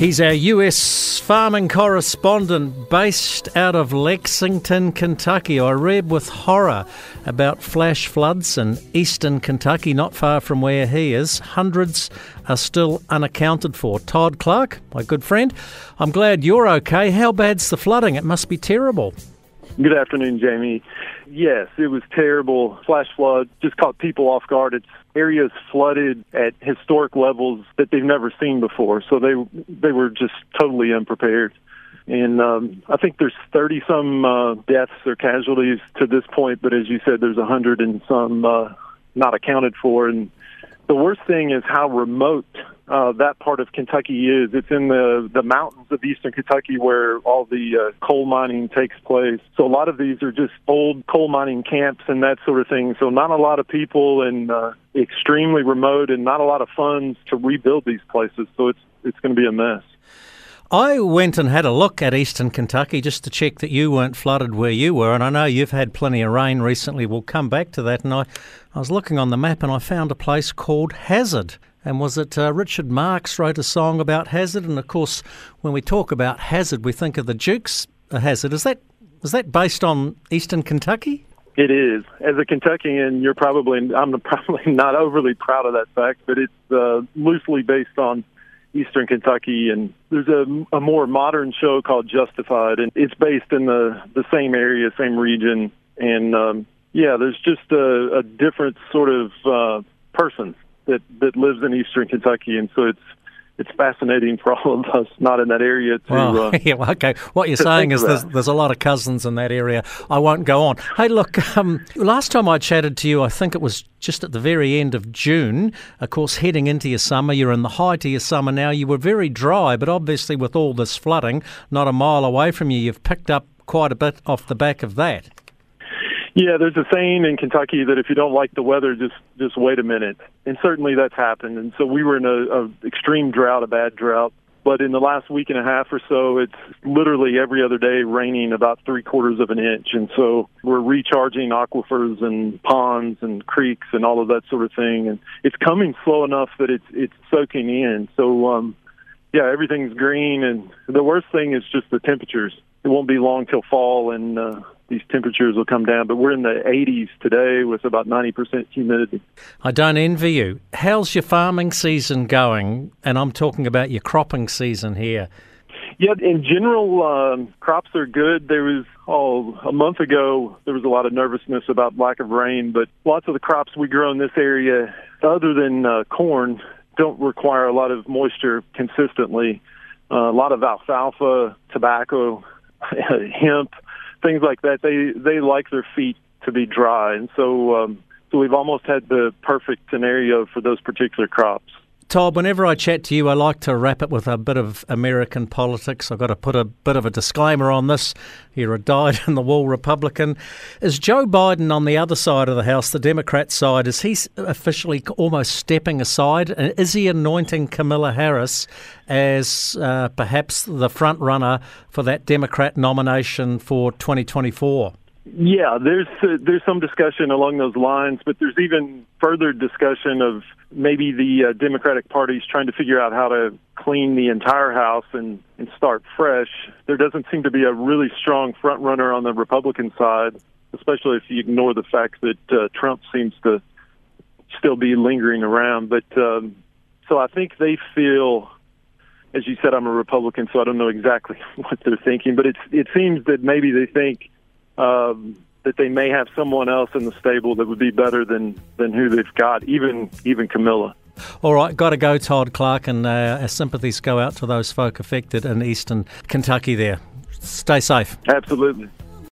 He's our US farming correspondent based out of Lexington, Kentucky. I read with horror about flash floods in eastern Kentucky, not far from where he is. Hundreds are still unaccounted for. Todd Clark, my good friend, I'm glad you're okay. How bad's the flooding? It must be terrible. Good afternoon, Jamie. Yes, it was terrible. Flash flood just caught people off guard. It's areas flooded at historic levels that they've never seen before. So they they were just totally unprepared. And um, I think there's 30 some uh, deaths or casualties to this point, but as you said, there's a hundred and some uh, not accounted for. And the worst thing is how remote uh, that part of Kentucky is. It's in the the mountains of eastern Kentucky where all the uh, coal mining takes place. So a lot of these are just old coal mining camps and that sort of thing. So not a lot of people and uh, extremely remote and not a lot of funds to rebuild these places. So it's it's going to be a mess. I went and had a look at eastern Kentucky just to check that you weren't flooded where you were, and I know you've had plenty of rain recently. We'll come back to that. And I, I was looking on the map and I found a place called Hazard. And was it uh, Richard Marx wrote a song about Hazard? And of course, when we talk about Hazard, we think of the Dukes Hazzard. Is that is that based on eastern Kentucky? It is. As a Kentuckian, you're probably I'm probably not overly proud of that fact, but it's uh, loosely based on Eastern Kentucky, and there's a, a more modern show called Justified, and it's based in the the same area, same region, and um, yeah, there's just a, a different sort of uh, person that that lives in Eastern Kentucky, and so it's it's fascinating for all of us not in that area to. Well, uh, yeah, well, okay. What you're saying is there's, there's a lot of cousins in that area. I won't go on. Hey, look, um, last time I chatted to you, I think it was just at the very end of June. Of course, heading into your summer, you're in the height of your summer now. You were very dry, but obviously with all this flooding, not a mile away from you, you've picked up quite a bit off the back of that. Yeah, there's a saying in Kentucky that if you don't like the weather, just just wait a minute. And certainly that's happened. And so we were in a, a extreme drought, a bad drought. But in the last week and a half or so, it's literally every other day raining about three quarters of an inch. And so we're recharging aquifers and ponds and creeks and all of that sort of thing. And it's coming slow enough that it's it's soaking in. So um, yeah, everything's green. And the worst thing is just the temperatures. It won't be long till fall, and uh, these temperatures will come down, but we're in the 80s today with about 90% humidity. I don't envy you. How's your farming season going? And I'm talking about your cropping season here. Yeah, in general, um, crops are good. There was, oh, a month ago, there was a lot of nervousness about lack of rain, but lots of the crops we grow in this area, other than uh, corn, don't require a lot of moisture consistently. Uh, a lot of alfalfa, tobacco, hemp, things like that. They they like their feet to be dry, and so um, so we've almost had the perfect scenario for those particular crops. Todd, whenever I chat to you, I like to wrap it with a bit of American politics. I've got to put a bit of a disclaimer on this. You're a dyed in the wool Republican. Is Joe Biden on the other side of the House, the Democrat side, is he officially almost stepping aside? And is he anointing Kamala Harris as uh, perhaps the front runner for that Democrat nomination for 2024? Yeah, there's uh, there's some discussion along those lines, but there's even further discussion of maybe the uh, Democratic Party's trying to figure out how to clean the entire House and and start fresh. There doesn't seem to be a really strong front runner on the Republican side, especially if you ignore the fact that uh, Trump seems to still be lingering around. But um, so I think they feel as you said, I'm a Republican, so I don't know exactly what they're thinking, but it's it seems that maybe they think um, that they may have someone else in the stable that would be better than than who they've got, even even Kamala. All right, got to go, Todd Clark, and uh, our sympathies go out to those folk affected in eastern Kentucky there. Stay safe. Absolutely.